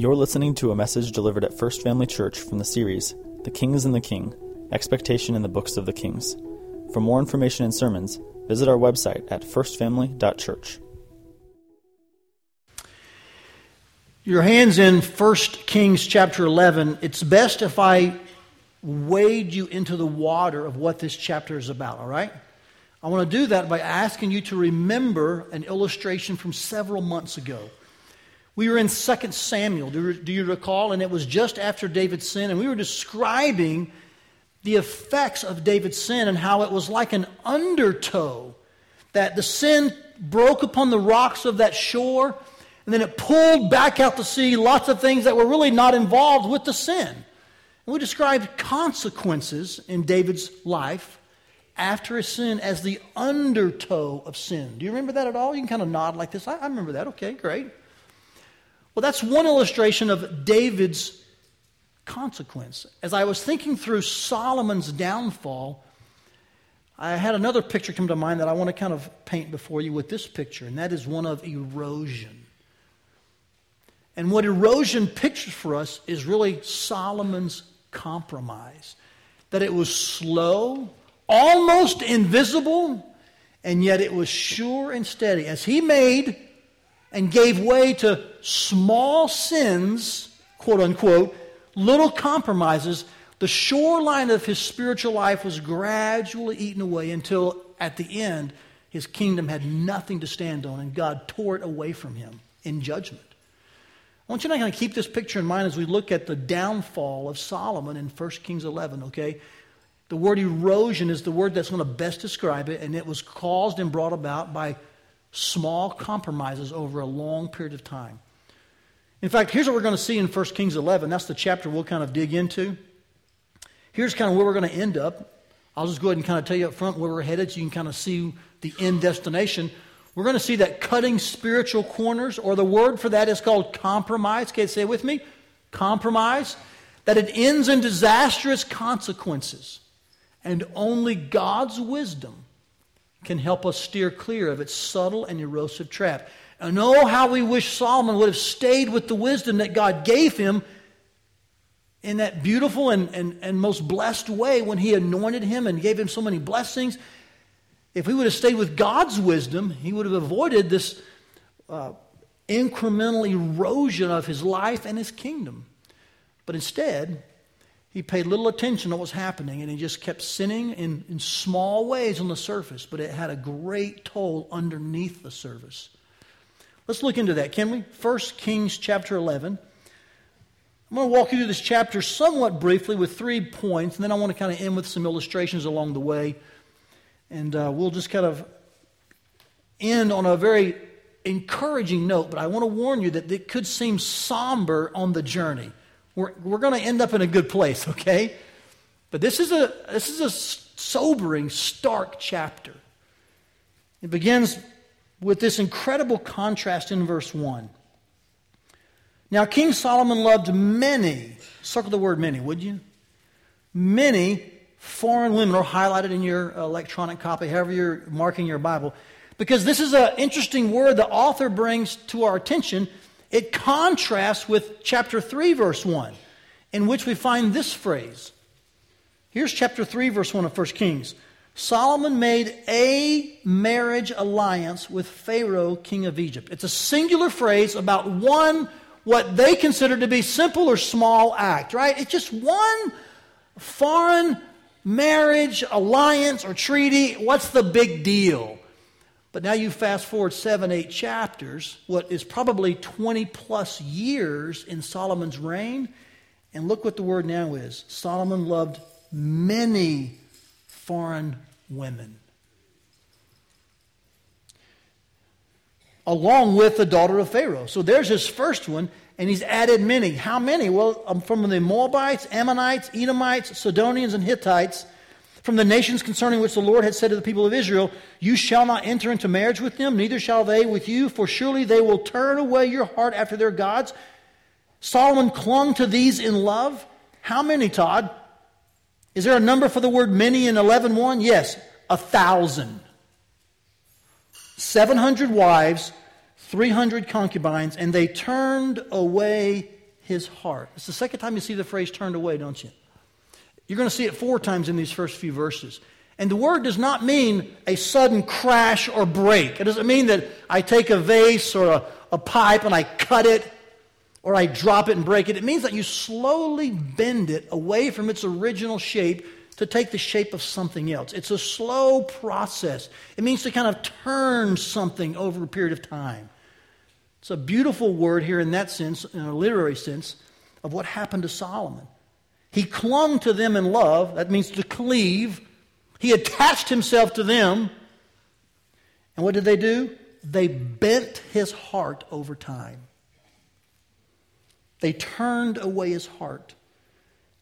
You're listening to a message delivered at First Family Church from the series, The Kings and the King Expectation in the Books of the Kings. For more information and sermons, visit our website at firstfamily.church. Your hands in 1 Kings chapter 11. It's best if I wade you into the water of what this chapter is about, all right? I want to do that by asking you to remember an illustration from several months ago. We were in 2 Samuel, do, you recall? And it was just after David's sin, and we were describing the effects of David's sin and how it was like an undertow that the sin broke upon the rocks of that shore, and then it pulled back out to sea lots of things that were really not involved with the sin. And we described consequences in David's life after his sin as the undertow of sin. Do you remember that at all? You can kind of nod like this. I, I remember that. Okay, great. Well, that's one illustration of David's consequence. As I was thinking through Solomon's downfall, I had another picture come to mind that I want to kind of paint before you with this picture, and that is one of erosion. And what erosion pictures for us is really Solomon's compromise. That it was slow, almost invisible, and yet it was sure and steady. As he made and gave way to small sins, quote unquote, little compromises, the shoreline of his spiritual life was gradually eaten away until at the end his kingdom had nothing to stand on and God tore it away from him in judgment. I want you to kind of keep this picture in mind as we look at the downfall of Solomon in 1 Kings 11, okay? The word erosion is the word that's going to best describe it, and it was caused and brought about by small compromises over a long period of time. In fact, here's what we're going to see in 1 Kings 11. That's the chapter we'll kind of dig into. Here's kind of where we're going to end up. I'll just go ahead and kind of tell you up front where we're headed so you can kind of see the end destination. We're going to see that cutting spiritual corners, or the word for that is called compromise. Okay, say it with me. Compromise. That it ends in disastrous consequences. And only God's wisdom can help us steer clear of its subtle and erosive trap. And oh, how we wish Solomon would have stayed with the wisdom that God gave him in that beautiful and, and, and most blessed way when he anointed him and gave him so many blessings. If he would have stayed with God's wisdom, he would have avoided this uh, incremental erosion of his life and his kingdom. But instead, he paid little attention to what was happening and he just kept sinning in, in small ways on the surface, but it had a great toll underneath the surface. Let's look into that, can we? 1 Kings chapter 11. I'm going to walk you through this chapter somewhat briefly with three points, and then I want to kind of end with some illustrations along the way. And uh, we'll just kind of end on a very encouraging note, but I want to warn you that it could seem somber on the journey we're, we're going to end up in a good place, okay? But this is a, this is a sobering, stark chapter. It begins with this incredible contrast in verse 1. Now, King Solomon loved many, circle the word many, would you? Many foreign women are highlighted in your electronic copy, however you're marking your Bible, because this is an interesting word the author brings to our attention it contrasts with chapter 3, verse 1, in which we find this phrase. Here's chapter 3, verse 1 of 1 Kings. Solomon made a marriage alliance with Pharaoh, king of Egypt. It's a singular phrase about one, what they consider to be simple or small act, right? It's just one foreign marriage, alliance, or treaty. What's the big deal? But now you fast forward seven, eight chapters, what is probably 20 plus years in Solomon's reign, and look what the word now is Solomon loved many foreign women. Along with the daughter of Pharaoh. So there's his first one, and he's added many. How many? Well, um, from the Moabites, Ammonites, Edomites, Sidonians, and Hittites from the nations concerning which the Lord had said to the people of Israel, You shall not enter into marriage with them, neither shall they with you, for surely they will turn away your heart after their gods. Solomon clung to these in love. How many, Todd? Is there a number for the word many in 11.1? Yes, a thousand. 700 wives, 300 concubines, and they turned away his heart. It's the second time you see the phrase turned away, don't you? You're going to see it four times in these first few verses. And the word does not mean a sudden crash or break. It doesn't mean that I take a vase or a, a pipe and I cut it or I drop it and break it. It means that you slowly bend it away from its original shape to take the shape of something else. It's a slow process. It means to kind of turn something over a period of time. It's a beautiful word here in that sense, in a literary sense, of what happened to Solomon. He clung to them in love, that means to cleave. He attached himself to them. And what did they do? They bent his heart over time. They turned away his heart.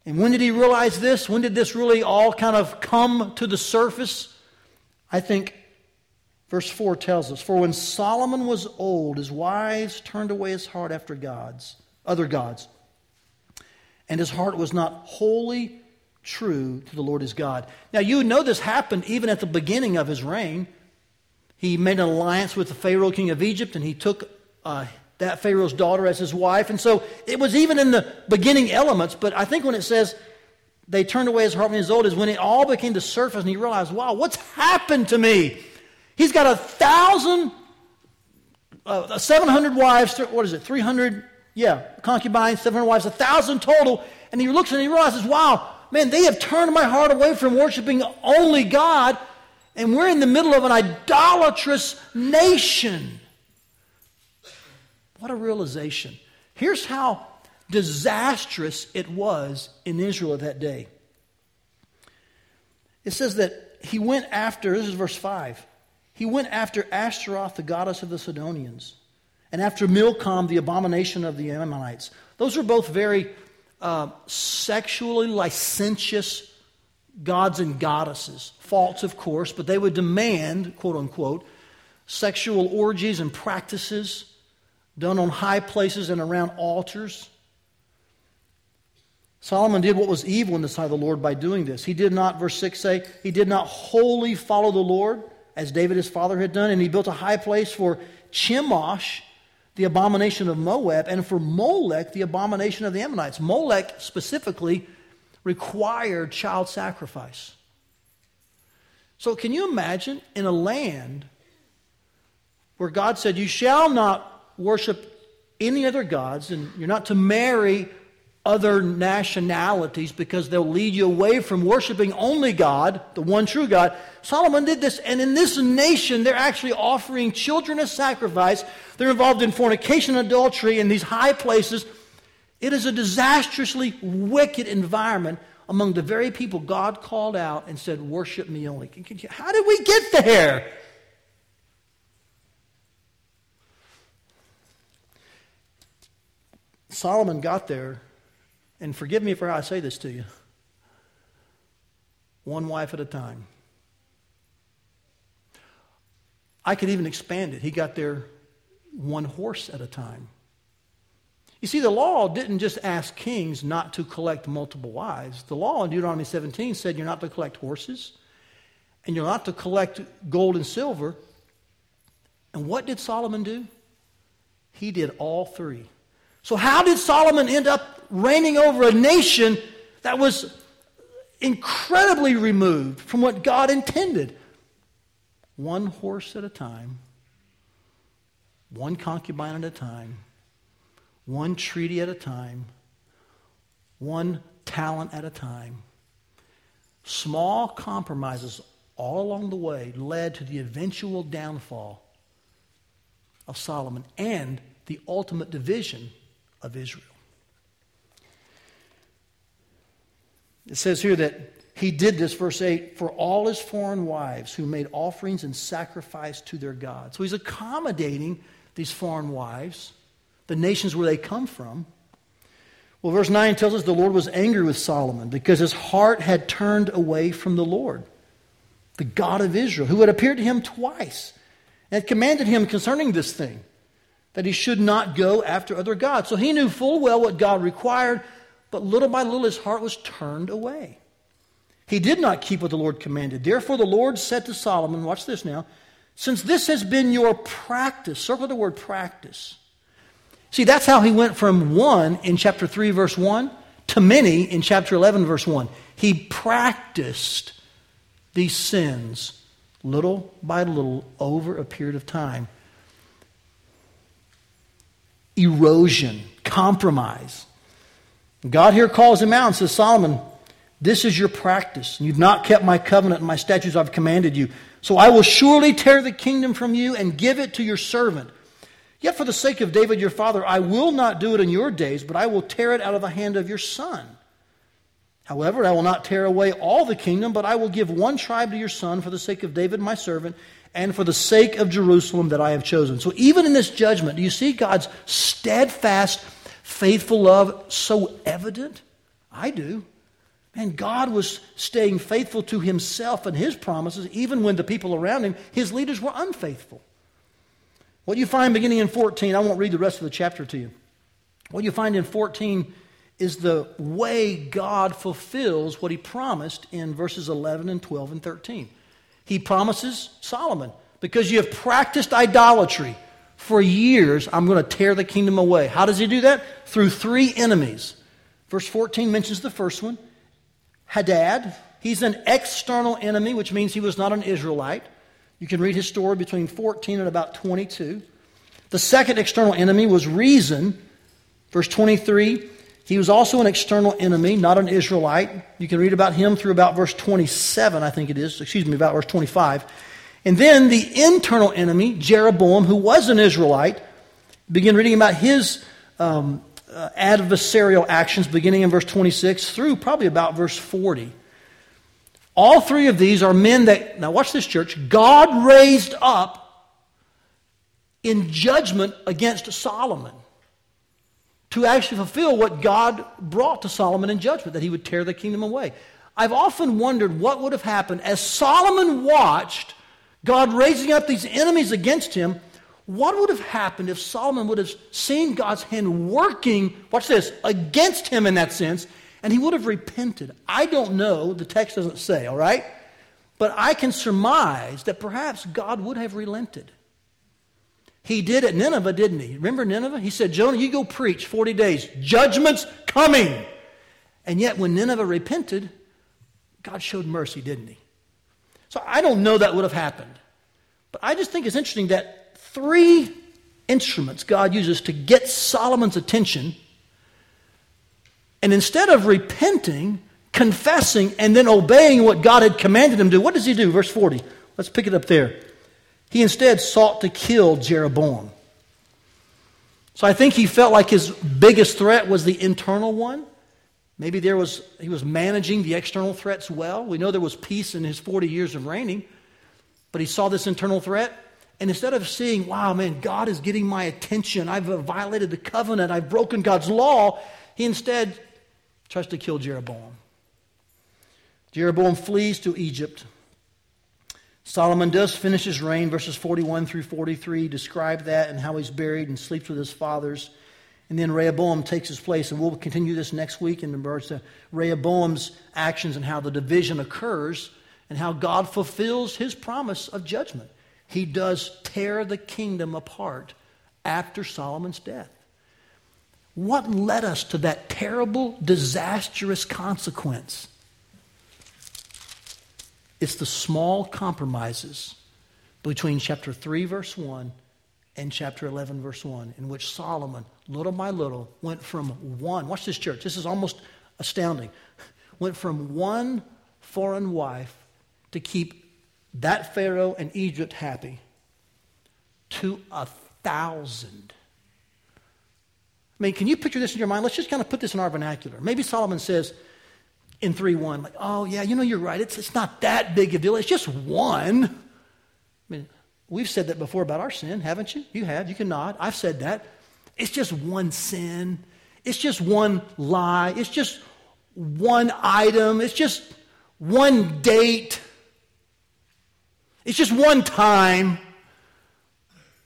And when did he realize this? When did this really all kind of come to the surface? I think verse 4 tells us For when Solomon was old, his wives turned away his heart after gods, other gods. And his heart was not wholly true to the Lord his God. Now, you know this happened even at the beginning of his reign. He made an alliance with the Pharaoh, king of Egypt, and he took uh, that Pharaoh's daughter as his wife. And so it was even in the beginning elements, but I think when it says they turned away his heart when he was old is when it all became to surface and he realized, wow, what's happened to me? He's got a thousand, uh, 700 wives, what is it, 300, yeah, concubines, 700 wives, a thousand total. And he looks and he realizes, wow, man, they have turned my heart away from worshiping only God, and we're in the middle of an idolatrous nation. What a realization. Here's how disastrous it was in Israel at that day. It says that he went after, this is verse 5, he went after Ashtaroth, the goddess of the Sidonians, and after Milcom, the abomination of the Ammonites. Those are both very uh, sexually licentious gods and goddesses. False, of course, but they would demand, quote unquote, sexual orgies and practices done on high places and around altars. Solomon did what was evil in the sight of the Lord by doing this. He did not, verse 6 say, he did not wholly follow the Lord as David his father had done, and he built a high place for Chemosh, the abomination of Moab, and for Molech, the abomination of the Ammonites. Molech specifically required child sacrifice. So, can you imagine in a land where God said, You shall not worship any other gods, and you're not to marry other nationalities because they'll lead you away from worshiping only God, the one true God. Solomon did this, and in this nation, they're actually offering children as sacrifice. They're involved in fornication and adultery in these high places. It is a disastrously wicked environment among the very people God called out and said, Worship me only. How did we get there? Solomon got there, and forgive me for how I say this to you one wife at a time. I could even expand it. He got there one horse at a time. You see, the law didn't just ask kings not to collect multiple wives. The law in Deuteronomy 17 said you're not to collect horses and you're not to collect gold and silver. And what did Solomon do? He did all three. So, how did Solomon end up reigning over a nation that was incredibly removed from what God intended? One horse at a time, one concubine at a time, one treaty at a time, one talent at a time. Small compromises all along the way led to the eventual downfall of Solomon and the ultimate division of Israel. It says here that he did this, verse 8, for all his foreign wives who made offerings and sacrifice to their gods. So he's accommodating these foreign wives, the nations where they come from. Well, verse 9 tells us the Lord was angry with Solomon because his heart had turned away from the Lord, the God of Israel, who had appeared to him twice and commanded him concerning this thing that he should not go after other gods. So he knew full well what God required, but little by little his heart was turned away. He did not keep what the Lord commanded. Therefore, the Lord said to Solomon, Watch this now. Since this has been your practice, circle the word practice, See, that's how he went from one in chapter 3, verse 1, to many in chapter 11, verse 1. He practiced these sins little by little over a period of time. Erosion, compromise. God here calls him out and says, Solomon, this is your practice. You've not kept my covenant and my statutes I've commanded you. So I will surely tear the kingdom from you and give it to your servant. Yet for the sake of David your father, I will not do it in your days, but I will tear it out of the hand of your son. However, I will not tear away all the kingdom, but I will give one tribe to your son for the sake of David my servant and for the sake of Jerusalem that I have chosen. So even in this judgment, do you see God's steadfast, faithful love so evident? I do. And God was staying faithful to himself and his promises, even when the people around him, his leaders, were unfaithful. What you find beginning in 14, I won't read the rest of the chapter to you. What you find in 14 is the way God fulfills what he promised in verses 11 and 12 and 13. He promises Solomon, because you have practiced idolatry for years, I'm going to tear the kingdom away. How does he do that? Through three enemies. Verse 14 mentions the first one Hadad. He's an external enemy, which means he was not an Israelite. You can read his story between 14 and about 22. The second external enemy was Rezin. Verse 23, he was also an external enemy, not an Israelite. You can read about him through about verse 27, I think it is. Excuse me, about verse 25. And then the internal enemy, Jeroboam, who was an Israelite, begin reading about his um, uh, adversarial actions beginning in verse 26 through probably about verse 40. All three of these are men that, now watch this, church, God raised up in judgment against Solomon to actually fulfill what God brought to Solomon in judgment, that he would tear the kingdom away. I've often wondered what would have happened as Solomon watched God raising up these enemies against him what would have happened if Solomon would have seen God's hand working, watch this, against him in that sense, and he would have repented? I don't know. The text doesn't say, all right? But I can surmise that perhaps God would have relented. He did at Nineveh, didn't he? Remember Nineveh? He said, Jonah, you go preach 40 days. Judgment's coming. And yet, when Nineveh repented, God showed mercy, didn't he? So I don't know that would have happened. But I just think it's interesting that three instruments God uses to get Solomon's attention. And instead of repenting, confessing, and then obeying what God had commanded him to do, what does he do? Verse 40. Let's pick it up there. He instead sought to kill Jeroboam. So I think he felt like his biggest threat was the internal one. Maybe there was he was managing the external threats well. We know there was peace in his 40 years of reigning, but he saw this internal threat. And instead of seeing, wow, man, God is getting my attention, I've uh, violated the covenant, I've broken God's law, he instead tries to kill Jeroboam. Jeroboam flees to Egypt. Solomon does finish his reign, verses 41 through 43 describe that and how he's buried and sleeps with his fathers. And then Rehoboam takes his place, and we'll continue this next week in regards to Rehoboam's actions and how the division occurs and how God fulfills his promise of judgment he does tear the kingdom apart after Solomon's death. What led us to that terrible, disastrous consequence? It's the small compromises between chapter 3, verse 1, and chapter 11, verse 1, in which Solomon, little by little, went from one, watch this church, this is almost astounding, went from one foreign wife to keep that Pharaoh and Egypt happy to a thousand. I mean, can you picture this in your mind? Let's just kind of put this in our vernacular. Maybe Solomon says in 3 1, like, oh, yeah, you know, you're right. It's, it's not that big a deal. It's just one. I mean, we've said that before about our sin, haven't you? You have. You can nod. I've said that. It's just one sin. It's just one lie. It's just one item. It's just one date. It's just one time.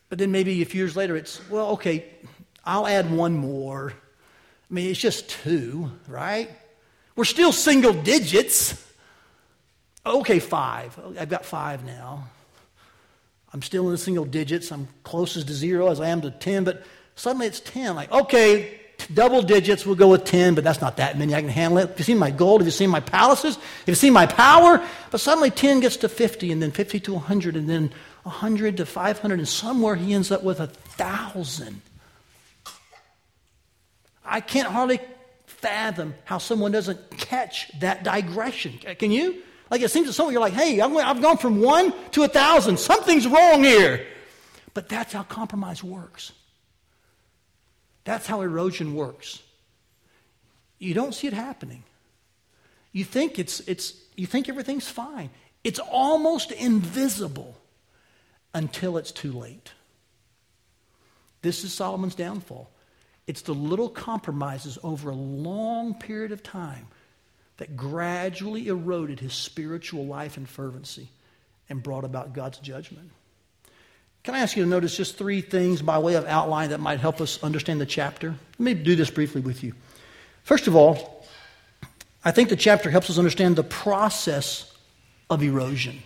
But then maybe a few years later, it's, well, okay, I'll add one more. I mean, it's just two, right? We're still single digits. Okay, five. I've got five now. I'm still in the single digits. I'm closest to zero as I am to 10, but Suddenly it's 10. Like, okay, double digits, we'll go with 10, but that's not that many. I can handle it. Have you seen my gold? Have you seen my palaces? Have you seen my power? But suddenly 10 gets to 50, and then 50 to 100, and then 100 to 500, and somewhere he ends up with a 1,000. I can't hardly fathom how someone doesn't catch that digression. Can you? Like it seems to someone, you're like, hey, I've gone from one to a thousand. Something's wrong here. But that's how compromise works. That's how erosion works. You don't see it happening. You think it's, it's you think everything's fine. It's almost invisible until it's too late. This is Solomon's downfall. It's the little compromises over a long period of time that gradually eroded his spiritual life and fervency and brought about God's judgment. Can I ask you to notice just three things by way of outline that might help us understand the chapter? Let me do this briefly with you. First of all, I think the chapter helps us understand the process of erosion.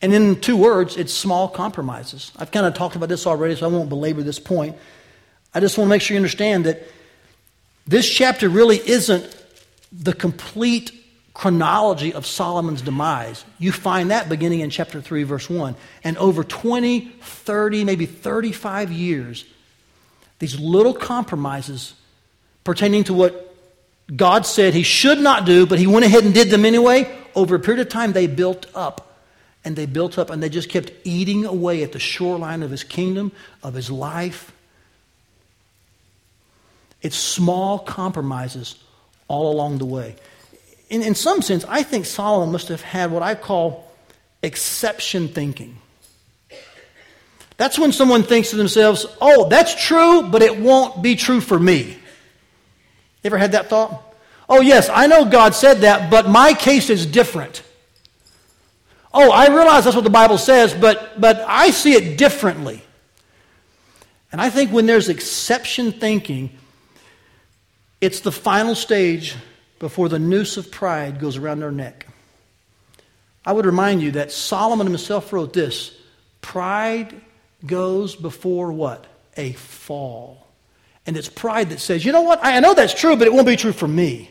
And in two words, it's small compromises. I've kind of talked about this already, so I won't belabor this point. I just want to make sure you understand that this chapter really isn't the complete chronology of Solomon's demise. You find that beginning in chapter 3, verse 1. And over 20, 30, maybe 35 years, these little compromises pertaining to what God said he should not do, but he went ahead and did them anyway, over a period of time, they built up. And they built up and they just kept eating away at the shoreline of his kingdom, of his life. It's small compromises all along the way in, in some sense, I think Solomon must have had what I call exception thinking. That's when someone thinks to themselves, oh, that's true, but it won't be true for me. Ever had that thought? Oh, yes, I know God said that, but my case is different. Oh, I realize that's what the Bible says, but, but I see it differently. And I think when there's exception thinking, it's the final stage before the noose of pride goes around their neck. I would remind you that Solomon himself wrote this Pride goes before what? A fall. And it's pride that says, you know what? I know that's true, but it won't be true for me.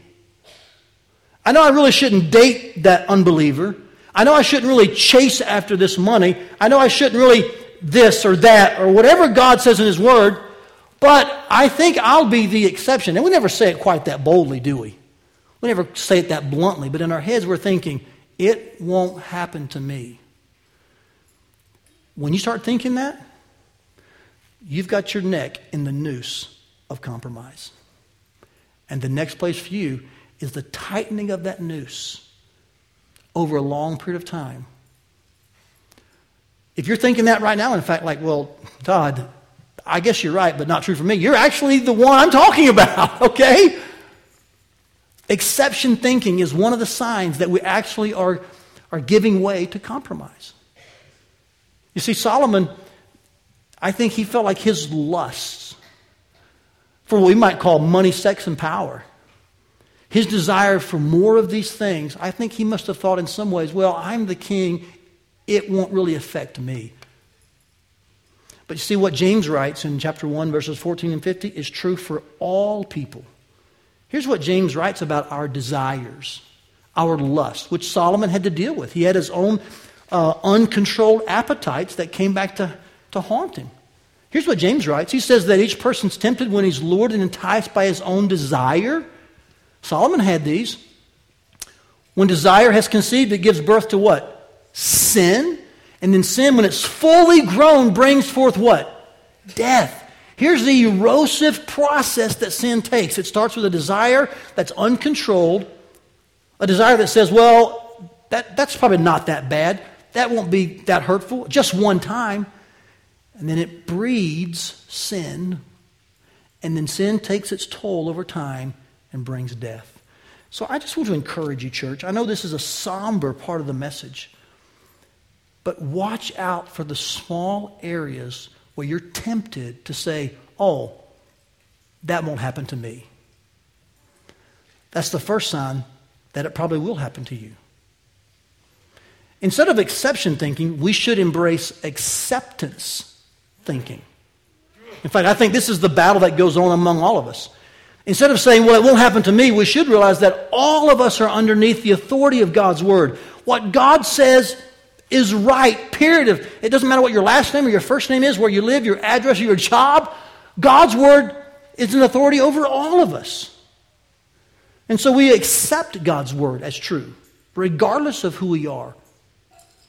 I know I really shouldn't date that unbeliever. I know I shouldn't really chase after this money. I know I shouldn't really this or that or whatever God says in His Word, but I think I'll be the exception. And we never say it quite that boldly, do we? We never say it that bluntly, but in our heads we're thinking, it won't happen to me. When you start thinking that, you've got your neck in the noose of compromise. And the next place for you is the tightening of that noose over a long period of time. If you're thinking that right now, in fact, like, well, Todd, I guess you're right, but not true for me. You're actually the one I'm talking about, okay? Exception thinking is one of the signs that we actually are, are giving way to compromise. You see, Solomon, I think he felt like his lusts for what we might call money, sex, and power, his desire for more of these things, I think he must have thought in some ways, well, I'm the king, it won't really affect me. But you see, what James writes in chapter 1, verses 14 and 50 is true for all people. Here's what James writes about our desires, our lust, which Solomon had to deal with. He had his own uh, uncontrolled appetites that came back to, to haunt him. Here's what James writes. He says that each person's tempted when he's lured and enticed by his own desire. Solomon had these. When desire has conceived, it gives birth to what? Sin. And then sin, when it's fully grown, brings forth what? Death. Here's the erosive process that sin takes it starts with a desire that's uncontrolled, a desire that says, well, that, that's probably not that bad. That won't be that hurtful, just one time. And then it breeds sin, and then sin takes its toll over time and brings death. So I just want to encourage you, church. I know this is a somber part of the message, but watch out for the small areas where you're tempted to say, oh, that won't happen to me. That's the first sign that it probably will happen to you. Instead of exception thinking, we should embrace acceptance thinking. In fact, I think this is the battle that goes on among all of us. Instead of saying, well, it won't happen to me, we should realize that all of us are underneath the authority of God's word. What God says is right, period. It doesn't matter what your last name or your first name is, where you live, your address, or your job. God's word is an authority over all of us. And so we accept God's word as true, regardless of who we are.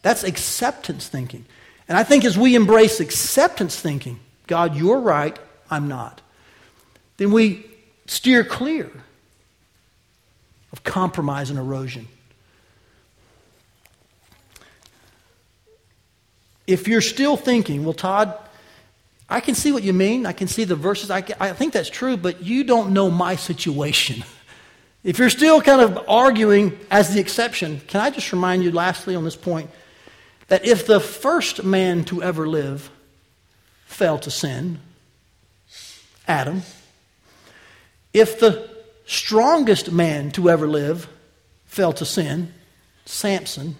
That's acceptance thinking. And I think as we embrace acceptance thinking, God, you're right, I'm not, then we steer clear of compromise and erosion. If you're still thinking, well, Todd, I can see what you mean. I can see the verses. I, can, I think that's true, but you don't know my situation. if you're still kind of arguing as the exception, can I just remind you, lastly, on this point, that if the first man to ever live fell to sin, Adam, if the strongest man to ever live fell to sin, Samson,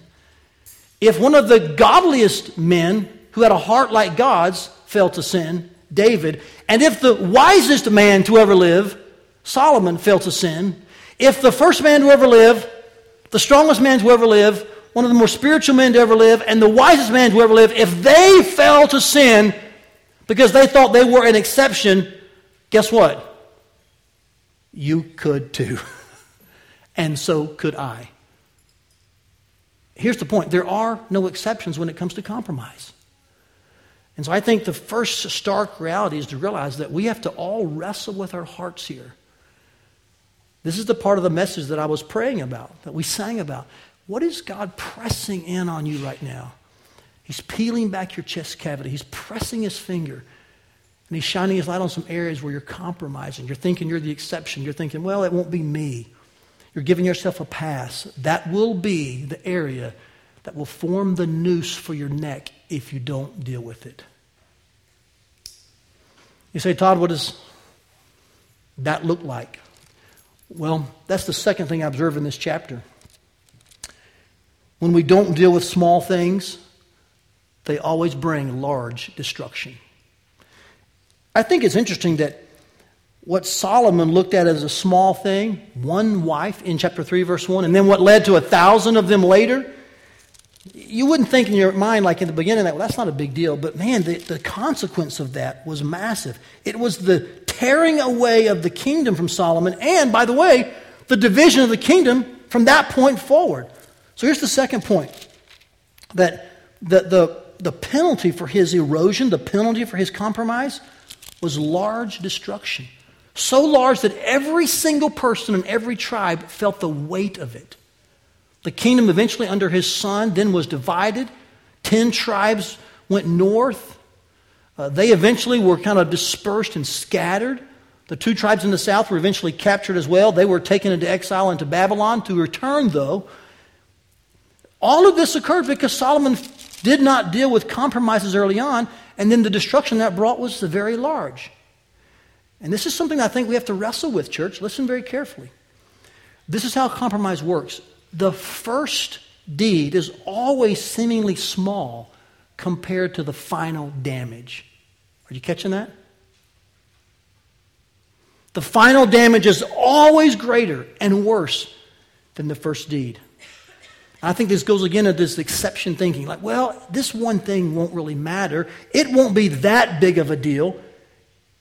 if one of the godliest men who had a heart like God's fell to sin, David, and if the wisest man to ever live, Solomon, fell to sin, if the first man to ever live, the strongest man to ever live, one of the more spiritual men to ever live, and the wisest man to ever live, if they fell to sin because they thought they were an exception, guess what? You could too. and so could I. Here's the point there are no exceptions when it comes to compromise. And so I think the first stark reality is to realize that we have to all wrestle with our hearts here. This is the part of the message that I was praying about, that we sang about. What is God pressing in on you right now? He's peeling back your chest cavity, He's pressing His finger. And he's shining his light on some areas where you're compromising. You're thinking you're the exception. You're thinking, well, it won't be me. You're giving yourself a pass. That will be the area that will form the noose for your neck if you don't deal with it. You say, Todd, what does that look like? Well, that's the second thing I observe in this chapter. When we don't deal with small things, they always bring large destruction. I think it's interesting that what Solomon looked at as a small thing, one wife in chapter 3, verse 1, and then what led to a thousand of them later, you wouldn't think in your mind, like in the beginning, that, well, that's not a big deal. But man, the, the consequence of that was massive. It was the tearing away of the kingdom from Solomon, and by the way, the division of the kingdom from that point forward. So here's the second point that the, the, the penalty for his erosion, the penalty for his compromise, was large destruction. So large that every single person in every tribe felt the weight of it. The kingdom eventually, under his son, then was divided. Ten tribes went north. Uh, they eventually were kind of dispersed and scattered. The two tribes in the south were eventually captured as well. They were taken into exile into Babylon. To return, though, all of this occurred because Solomon did not deal with compromises early on, and then the destruction that brought was very large. And this is something I think we have to wrestle with, church. Listen very carefully. This is how compromise works. The first deed is always seemingly small compared to the final damage. Are you catching that? The final damage is always greater and worse than the first deed. I think this goes again to this exception thinking like, well, this one thing won't really matter. It won't be that big of a deal.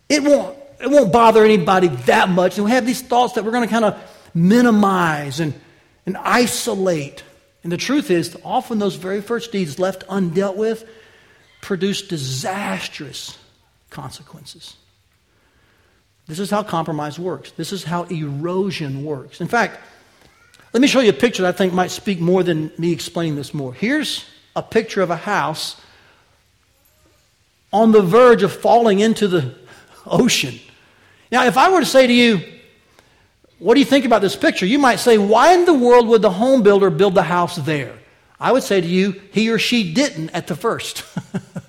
It won't, it won't bother anybody that much. And we have these thoughts that we're going to kind of minimize and, and isolate. And the truth is, often those very first deeds left undealt with produce disastrous consequences. This is how compromise works. This is how erosion works. In fact, let me show you a picture that I think might speak more than me explaining this more. Here's a picture of a house on the verge of falling into the ocean. Now, if I were to say to you, what do you think about this picture? You might say, why in the world would the home builder build the house there? I would say to you, he or she didn't at the first.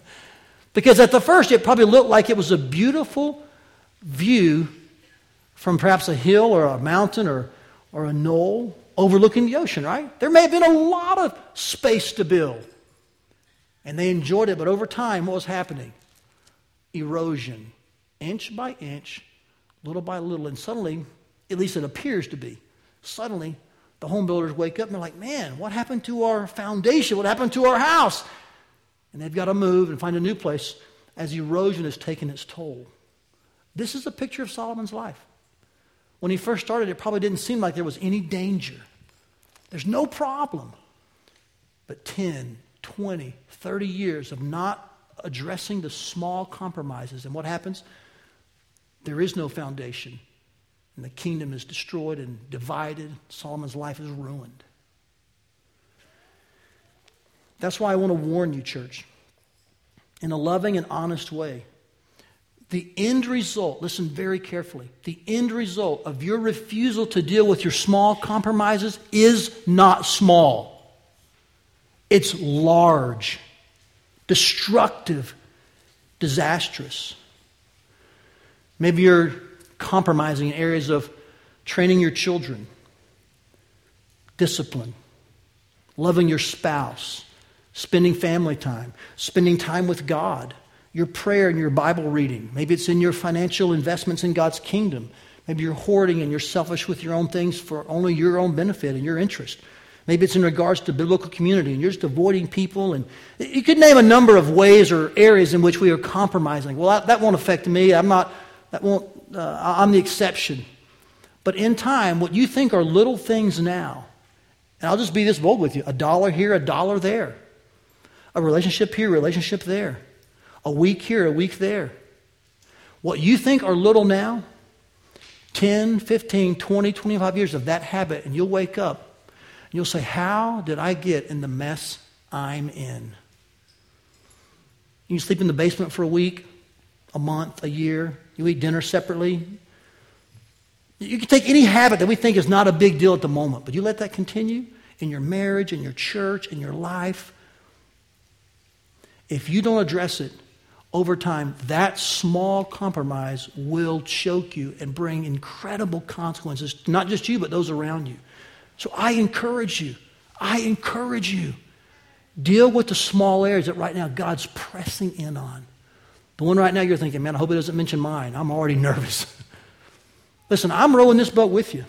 because at the first, it probably looked like it was a beautiful view from perhaps a hill or a mountain or, or a knoll overlooking the ocean, right? There may have been a lot of space to build. And they enjoyed it, but over time, what was happening? Erosion inch by inch, little by little, and suddenly, at least it appears to be, suddenly the home builders wake up and they're like, man, what happened to our foundation? What happened to our house? And they've got to move and find a new place as erosion has taken its toll. This is a picture of Solomon's life. When he first started, it probably didn't seem like there was any danger. There's no problem. But 10, 20, 30 years of not addressing the small compromises. And what happens? There is no foundation. And the kingdom is destroyed and divided. Solomon's life is ruined. That's why I want to warn you, church, in a loving and honest way. The end result, listen very carefully, the end result of your refusal to deal with your small compromises is not small. It's large, destructive, disastrous. Maybe you're compromising in areas of training your children, discipline, loving your spouse, spending family time, spending time with God, your prayer and your Bible reading. Maybe it's in your financial investments in God's kingdom. Maybe you're hoarding and you're selfish with your own things for only your own benefit and your interest. Maybe it's in regards to biblical community and you're just avoiding people. And you could name a number of ways or areas in which we are compromising. Well, that, won't affect me. I'm not, that won't, uh, I'm the exception. But in time, what you think are little things now, and I'll just be this bold with you a dollar here, a dollar there, a relationship here, relationship there, a week here, a week there. What you think are little now, 10, 15, 20, 25 years of that habit, and you'll wake up You'll say, How did I get in the mess I'm in? You sleep in the basement for a week, a month, a year. You eat dinner separately. You can take any habit that we think is not a big deal at the moment, but you let that continue in your marriage, in your church, in your life. If you don't address it over time, that small compromise will choke you and bring incredible consequences, not just you, but those around you. So I encourage you. I encourage you. Deal with the small areas that right now God's pressing in on. The one right now you're thinking, man, I hope it doesn't mention mine. I'm already nervous. Listen, I'm rowing this boat with you.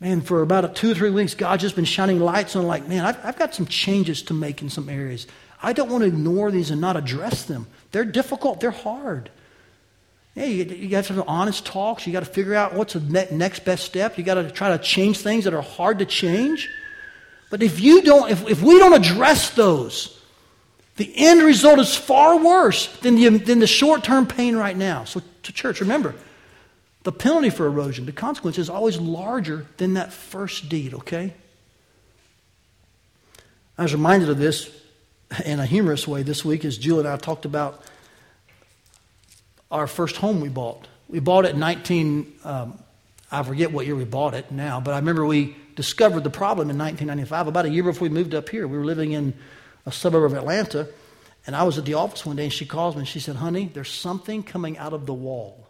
Man, for about two or three weeks, God's just been shining lights on, like, man, I've, I've got some changes to make in some areas. I don't want to ignore these and not address them. They're difficult, they're hard. Hey, you, you got to have honest talks. You got to figure out what's the ne- next best step. You got to try to change things that are hard to change. But if you don't, if, if we don't address those, the end result is far worse than the, than the short term pain right now. So, to church, remember, the penalty for erosion, the consequence is always larger than that first deed, okay? I was reminded of this in a humorous way this week as Julie and I talked about our first home we bought. We bought it in 19, um, I forget what year we bought it now, but I remember we discovered the problem in 1995. About a year before we moved up here, we were living in a suburb of Atlanta, and I was at the office one day, and she calls me and she said, Honey, there's something coming out of the wall.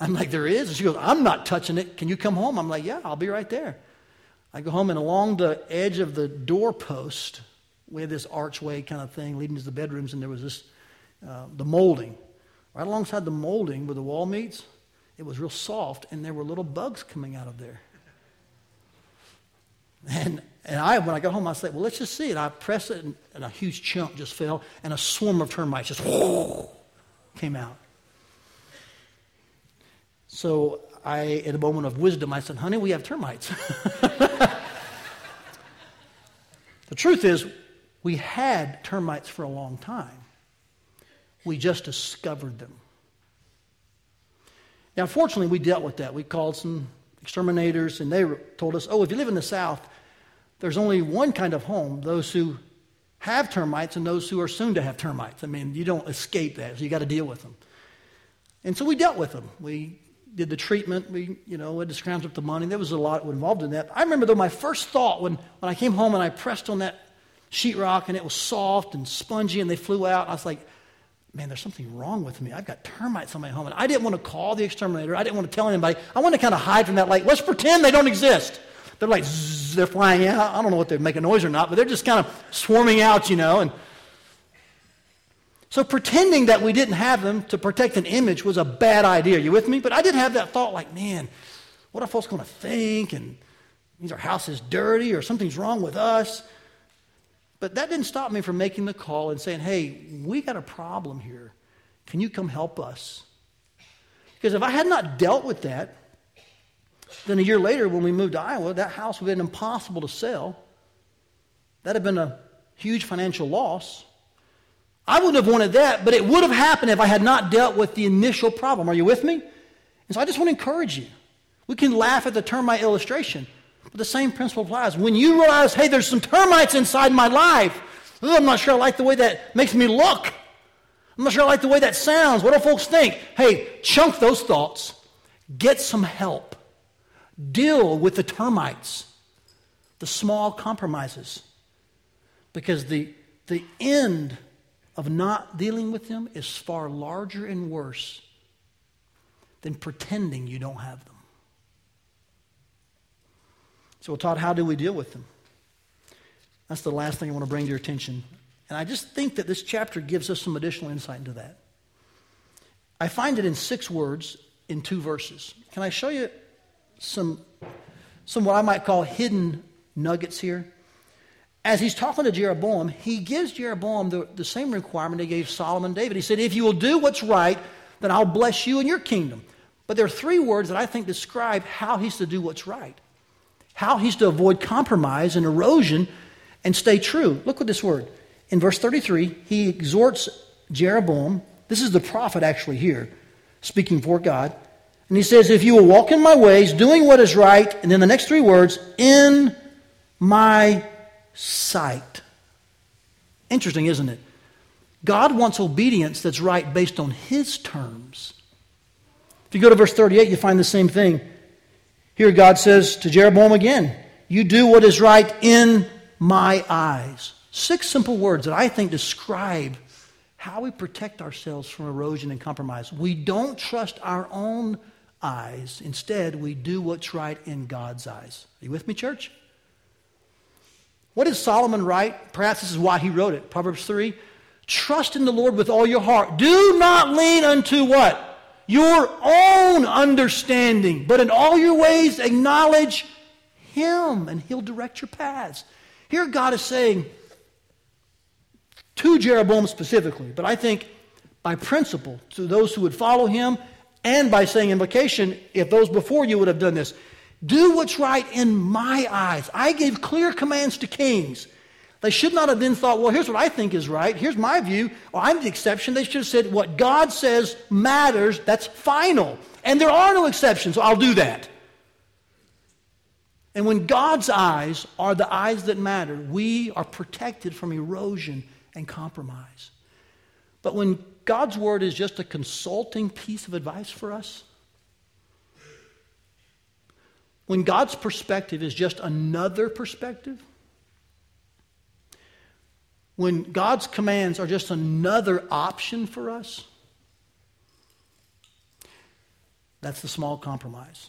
I'm like, There is? And she goes, I'm not touching it. Can you come home? I'm like, Yeah, I'll be right there. I go home, and along the edge of the doorpost, we had this archway kind of thing leading to the bedrooms, and there was this uh, the molding. Right alongside the molding where the wall meets, it was real soft, and there were little bugs coming out of there. And, and I, when I got home, I said, well, let's just see it. I pressed it, and, and a huge chunk just fell, and a swarm of termites just came out. So I, in a moment of wisdom, I said, honey, we have termites. the truth is, we had termites for a long time. We just discovered them. Now, fortunately, we dealt with that. We called some exterminators, and they told us, oh, if you live in the South, there's only one kind of home those who have termites and those who are soon to have termites. I mean, you don't escape that, so you got to deal with them. And so we dealt with them. We did the treatment. We, you know, to scrounge up the money. There was a lot involved in that. I remember, though, my first thought when, when I came home and I pressed on that sheetrock and it was soft and spongy and they flew out, I was like, man, there's something wrong with me. I've got termites on my home. And I didn't want to call the exterminator. I didn't want to tell anybody. I want to kind of hide from that. Like, let's pretend they don't exist. They're like, zzz, they're flying out. I don't know if they make a noise or not, but they're just kind of swarming out, you know. And So pretending that we didn't have them to protect an image was a bad idea. You with me? But I did have that thought like, man, what are folks going to think? And means our house is dirty or something's wrong with us. But that didn't stop me from making the call and saying, hey, we got a problem here. Can you come help us? Because if I had not dealt with that, then a year later when we moved to Iowa, that house would have been impossible to sell. That'd have been a huge financial loss. I wouldn't have wanted that, but it would have happened if I had not dealt with the initial problem. Are you with me? And so I just want to encourage you. We can laugh at the termite illustration, but the same principle applies. When you realize, hey, there's some termites inside my life, I'm not sure I like the way that makes me look. I'm not sure I like the way that sounds. What do folks think? Hey, chunk those thoughts. Get some help. Deal with the termites, the small compromises. Because the, the end of not dealing with them is far larger and worse than pretending you don't have them. So, Todd, how do we deal with them? That's the last thing I want to bring to your attention. And I just think that this chapter gives us some additional insight into that. I find it in six words in two verses. Can I show you some, some what I might call hidden nuggets here? as he's talking to Jeroboam, he gives Jeroboam the, the same requirement he gave Solomon David. He said, If you will do what's right, then I'll bless you and your kingdom. But there are three words that I think describe how he's to do what's right, how he's to avoid compromise and erosion and stay true. Look at this word. In verse 33, he exhorts Jeroboam. This is the prophet actually here, speaking for God. And he says, If you will walk in my ways, doing what is right, and then the next three words, in my sight. Interesting, isn't it? God wants obedience that's right based on His terms. If you go to verse 38, you find the same thing. Here, God says to Jeroboam again, You do what is right in my eyes. Six simple words that I think describe how we protect ourselves from erosion and compromise. We don't trust our own eyes. Instead, we do what's right in God's eyes. Are you with me, church? What did Solomon write? Perhaps this is why he wrote it. Proverbs 3. Trust in the Lord with all your heart. Do not lean unto what? Your own understanding, but in all your ways acknowledge Him, and He'll direct your paths. Here, God is saying to Jeroboam specifically, but I think by principle to those who would follow Him, and by saying invocation, if those before you would have done this. Do what's right in my eyes. I gave clear commands to kings. They should not have then thought, well, here's what I think is right. Here's my view. Well, I'm the exception. They should have said, what God says matters. That's final. And there are no exceptions, so I'll do that. And when God's eyes are the eyes that matter, we are protected from erosion and compromise. But when God's word is just a consulting piece of advice for us, when God's perspective is just another perspective, when God's commands are just another option for us, that's the small compromise.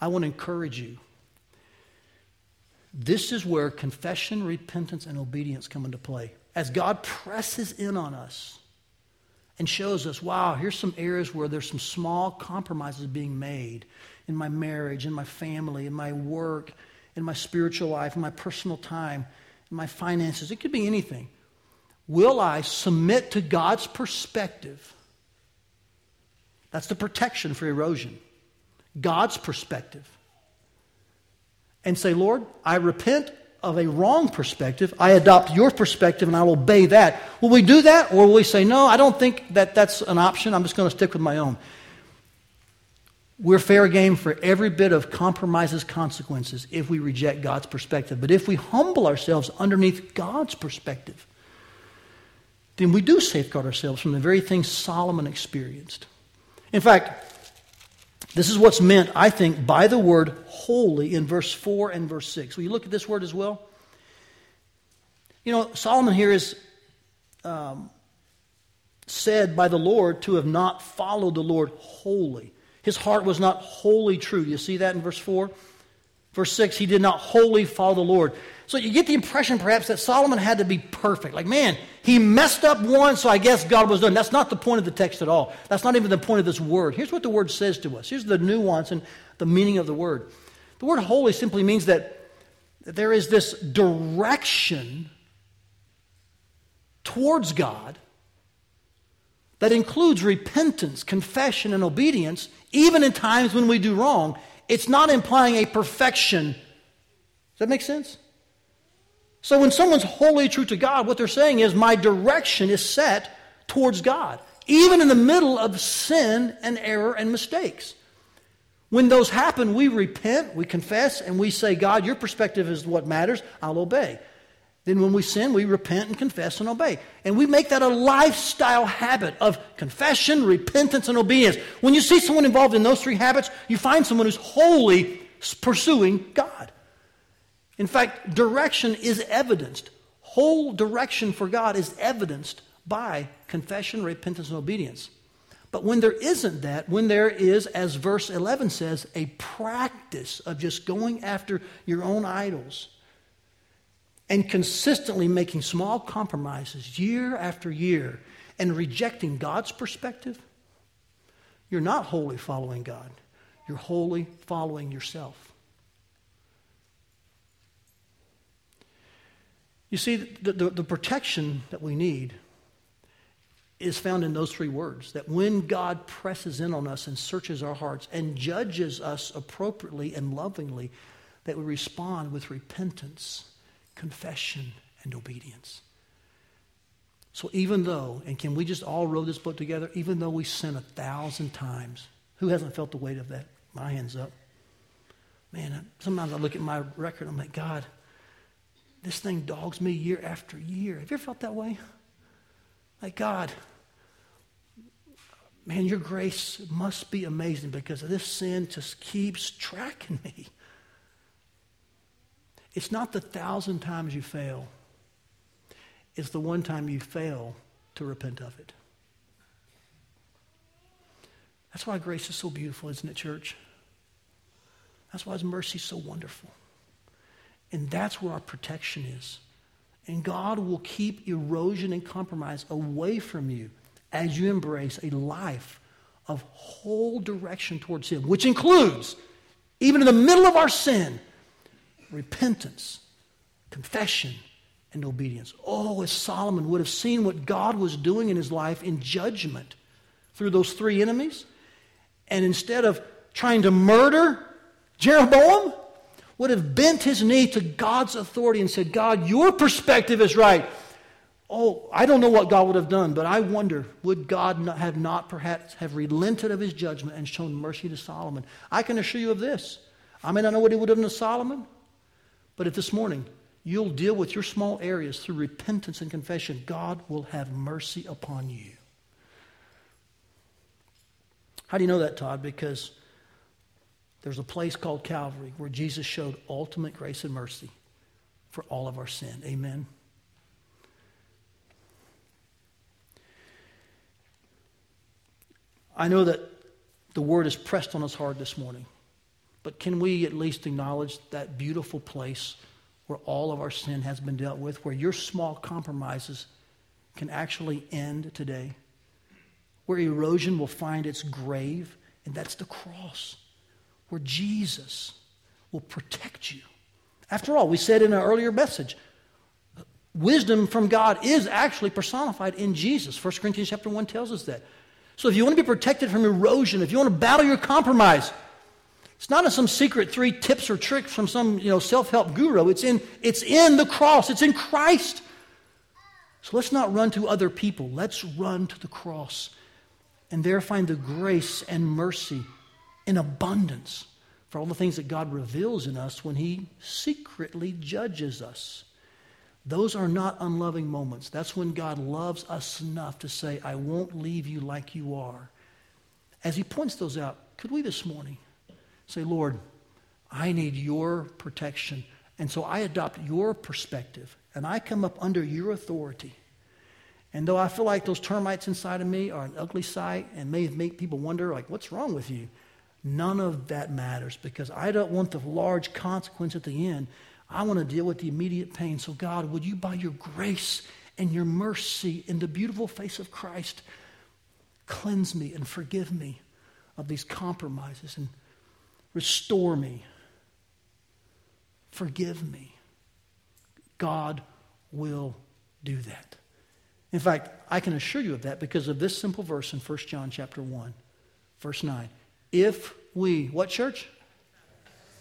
I want to encourage you. This is where confession, repentance, and obedience come into play. As God presses in on us and shows us, wow, here's some areas where there's some small compromises being made in my marriage, in my family, in my work, in my spiritual life, in my personal time, in my finances. It could be anything. Will I submit to God's perspective? That's the protection for erosion. God's perspective. And say, Lord, I repent of a wrong perspective. I adopt your perspective and I will obey that. Will we do that? Or will we say, no, I don't think that that's an option. I'm just going to stick with my own. We're fair game for every bit of compromises consequences if we reject God's perspective. But if we humble ourselves underneath God's perspective, then we do safeguard ourselves from the very things Solomon experienced. In fact, this is what's meant, I think, by the word wholly in verse 4 and verse 6. Will you look at this word as well? You know, Solomon here is um, said by the Lord to have not followed the Lord wholly. His heart was not wholly true. You see that in verse 4? Verse 6, he did not wholly follow the Lord. So you get the impression perhaps that Solomon had to be perfect. Like, man, he messed up once, so I guess God was done. That's not the point of the text at all. That's not even the point of this word. Here's what the word says to us. Here's the nuance and the meaning of the word. The word wholly simply means that there is this direction towards God that includes repentance, confession, and obedience, even in times when we do wrong. It's not implying a perfection. Does that make sense? So when someone's wholly true to God, what they're saying is, my direction is set towards God, even in the middle of sin and error and mistakes. When those happen, we repent, we confess, and we say, God, your perspective is what matters. I'll obey. Then when we sin, we repent and confess and obey. And we make that a lifestyle habit of confession, repentance, and obedience. When you see someone involved in those three habits, you find someone who's wholly pursuing God. In fact, direction is evidenced. Whole direction for God is evidenced by confession, repentance, and obedience. But when there isn't that, when there is, as verse 11 says, a practice of just going after your own idols and consistently making small compromises year after year and rejecting God's perspective, you're not wholly following God. You're wholly following yourself. You see, the, the, the, protection that we need is found in those three words that when God presses in on us and searches our hearts and judges us appropriately and lovingly, that we respond with repentance confession, and obedience. So even though, and can we just all row this boat together, even though we sin a thousand times, who hasn't felt the weight of that? My hands up. Man, sometimes I look at my record, I'm like, God, this thing dogs me year after year. Have you ever felt that way? Like, God, man, your grace must be amazing because this sin just keeps tracking me. It's not the thousand times you fail, it's the one time you fail to repent of it. That's why grace is so beautiful, isn't it, church? That's why his mercy is so wonderful. And that's where our protection is. And God will keep erosion and compromise away from you as you embrace a life of whole direction towards Him, which includes, even in the middle of our sin, repentance, confession, and obedience. Oh, if Solomon would have seen what God was doing in his life in judgment through those three enemies, and instead of trying to murder Jeroboam, would have bent his knee to God's authority and said, God, your perspective is right. Oh, I don't know what God would have done, but I wonder, would God not have not perhaps have relented of his judgment and shown mercy to Solomon? I can assure you of this. I may not know what he would have done to Solomon, but if this morning you'll deal with your small areas through repentance and confession, God will have mercy upon you. How do you know that, Todd? Because there's a place called Calvary where Jesus showed ultimate grace and mercy for all of our sin. Amen. I know that the word is pressed on us hard this morning. But can we at least acknowledge that beautiful place where all of our sin has been dealt with, where your small compromises can actually end today, where erosion will find its grave, and that's the cross, where Jesus will protect you. After all, we said in an earlier message, wisdom from God is actually personified in Jesus. 1 Corinthians chapter 1 tells us that. So if you want to be protected from erosion, if you want to battle your compromise, it's not in some secret three tips or tricks from some you know, self help guru. It's in, it's in the cross, it's in Christ. So let's not run to other people. Let's run to the cross and there find the grace and mercy in abundance for all the things that God reveals in us when He secretly judges us. Those are not unloving moments. That's when God loves us enough to say, I won't leave you like you are. As He points those out, could we this morning Say, Lord, I need your protection. And so I adopt your perspective and I come up under your authority. And though I feel like those termites inside of me are an ugly sight and may make people wonder, like, what's wrong with you? None of that matters because I don't want the large consequence at the end. I want to deal with the immediate pain. So, God, would you, by your grace and your mercy in the beautiful face of Christ, cleanse me and forgive me of these compromises and restore me. Forgive me. God will do that. In fact, I can assure you of that because of this simple verse in 1 John chapter 1, verse 9. If we, what church?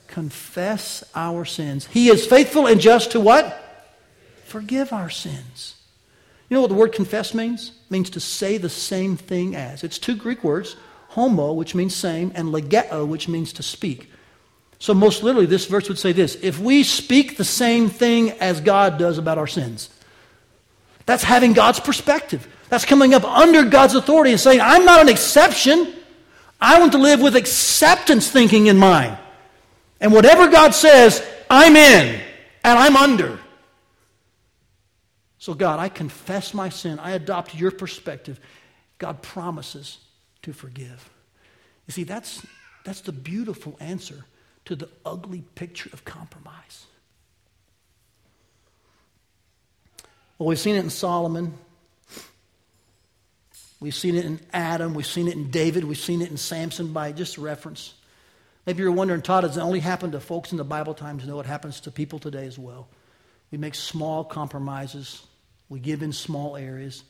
Confess our sins. He is faithful and just to what? Forgive our sins. You know what the word confess means? It means to say the same thing as. It's two Greek words, homo, which means same, and legeo, which means to speak. So, most literally, this verse would say this If we speak the same thing as God does about our sins, that's having God's perspective. That's coming up under God's authority and saying, I'm not an exception. I want to live with acceptance thinking in mind. And whatever God says, I'm in and I'm under. So, God, I confess my sin. I adopt your perspective. God promises to forgive. You see, that's, that's the beautiful answer to the ugly picture of compromise. Well, we've seen it in Solomon. We've seen it in Adam. We've seen it in David. We've seen it in Samson by just reference. Maybe you're wondering, Todd, does it only happen to folks in the Bible times? No, it happens to people today as well. We make small compromises. We give in small areas.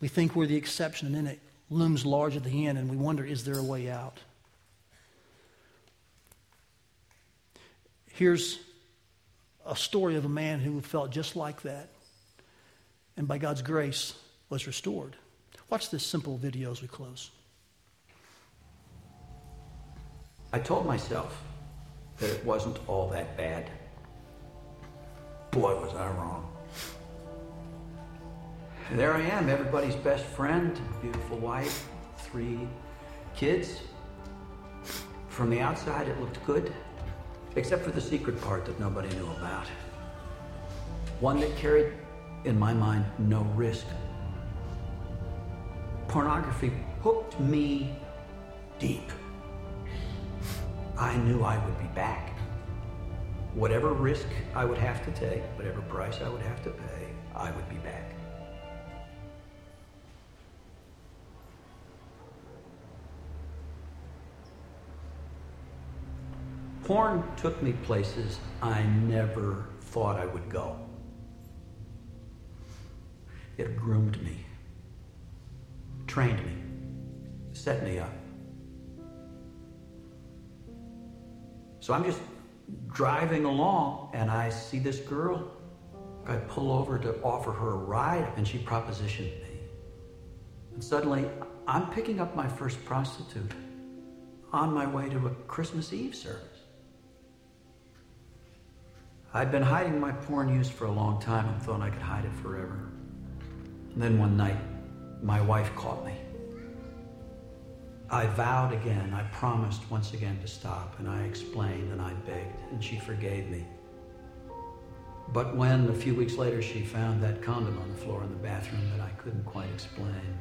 We think we're the exception, and then it looms large at the end, and we wonder, is there a way out? Here's a story of a man who felt just like that and by God's grace was restored. Watch this simple video as we close. I told myself that it wasn't all that bad. Boy, was I wrong. There I am, everybody's best friend, beautiful wife, three kids. From the outside, it looked good, except for the secret part that nobody knew about. One that carried in my mind, no risk. Pornography hooked me deep. I knew I would be back. Whatever risk I would have to take, whatever price I would have to pay, I would be back. Porn took me places I never thought I would go. It groomed me, trained me, set me up. So I'm just driving along and I see this girl. I pull over to offer her a ride and she propositioned me. And suddenly I'm picking up my first prostitute on my way to a Christmas Eve service. I'd been hiding my porn use for a long time and thought I could hide it forever. And then one night, my wife caught me. I vowed again, I promised once again to stop, and I explained and I begged, and she forgave me. But when a few weeks later she found that condom on the floor in the bathroom that I couldn't quite explain,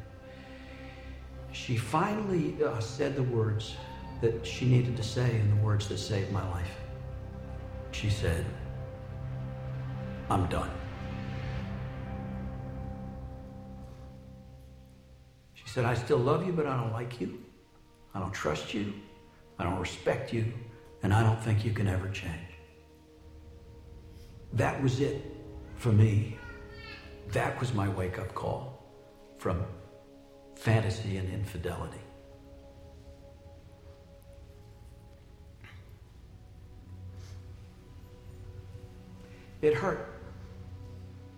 she finally uh, said the words that she needed to say and the words that saved my life. She said, I'm done. Said, I still love you, but I don't like you. I don't trust you. I don't respect you. And I don't think you can ever change. That was it for me. That was my wake up call from fantasy and infidelity. It hurt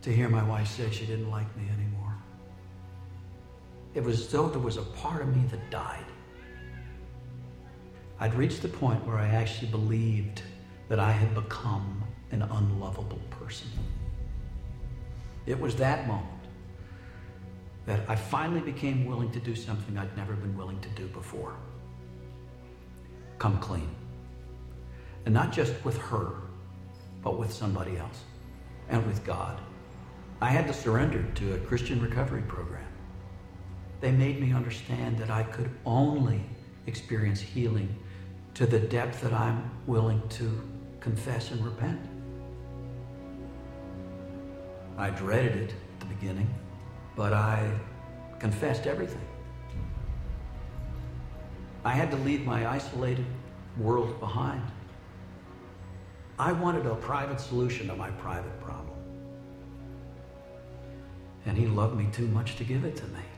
to hear my wife say she didn't like me anymore. It was as though there was a part of me that died. I'd reached the point where I actually believed that I had become an unlovable person. It was that moment that I finally became willing to do something I'd never been willing to do before come clean. And not just with her, but with somebody else and with God. I had to surrender to a Christian recovery program. They made me understand that I could only experience healing to the depth that I'm willing to confess and repent. I dreaded it at the beginning, but I confessed everything. I had to leave my isolated world behind. I wanted a private solution to my private problem. And he loved me too much to give it to me.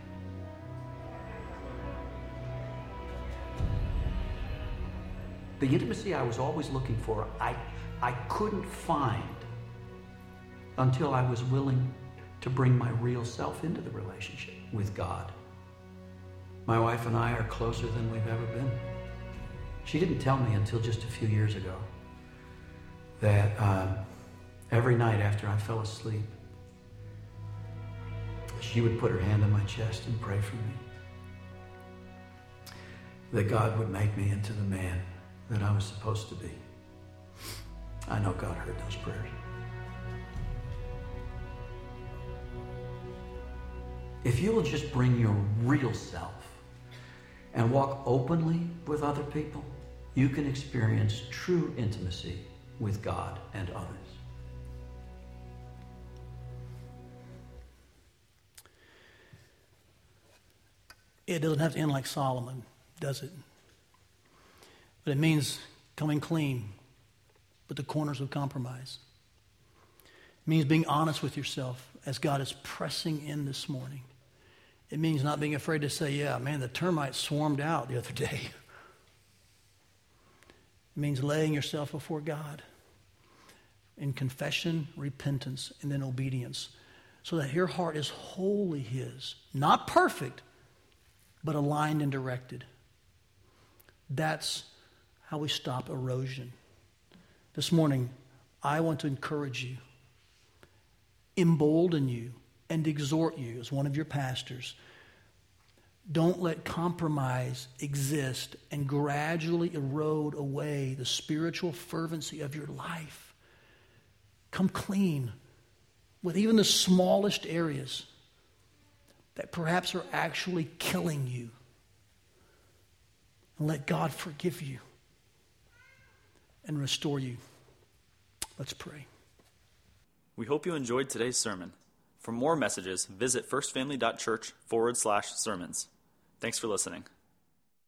The intimacy I was always looking for, I, I couldn't find until I was willing to bring my real self into the relationship with God. My wife and I are closer than we've ever been. She didn't tell me until just a few years ago that um, every night after I fell asleep, she would put her hand on my chest and pray for me. That God would make me into the man that I was supposed to be. I know God heard those prayers. If you will just bring your real self and walk openly with other people, you can experience true intimacy with God and others. It doesn't have to end like Solomon, does it? But it means coming clean with the corners of compromise. It means being honest with yourself as God is pressing in this morning. It means not being afraid to say, yeah, man, the termites swarmed out the other day. It means laying yourself before God in confession, repentance, and then obedience so that your heart is wholly His. Not perfect, but aligned and directed. That's how we stop erosion. This morning, I want to encourage you, embolden you, and exhort you as one of your pastors. Don't let compromise exist and gradually erode away the spiritual fervency of your life. Come clean with even the smallest areas that perhaps are actually killing you. And let God forgive you and restore you. Let's pray. We hope you enjoyed today's sermon. For more messages, visit firstfamily.church forward slash sermons. Thanks for listening.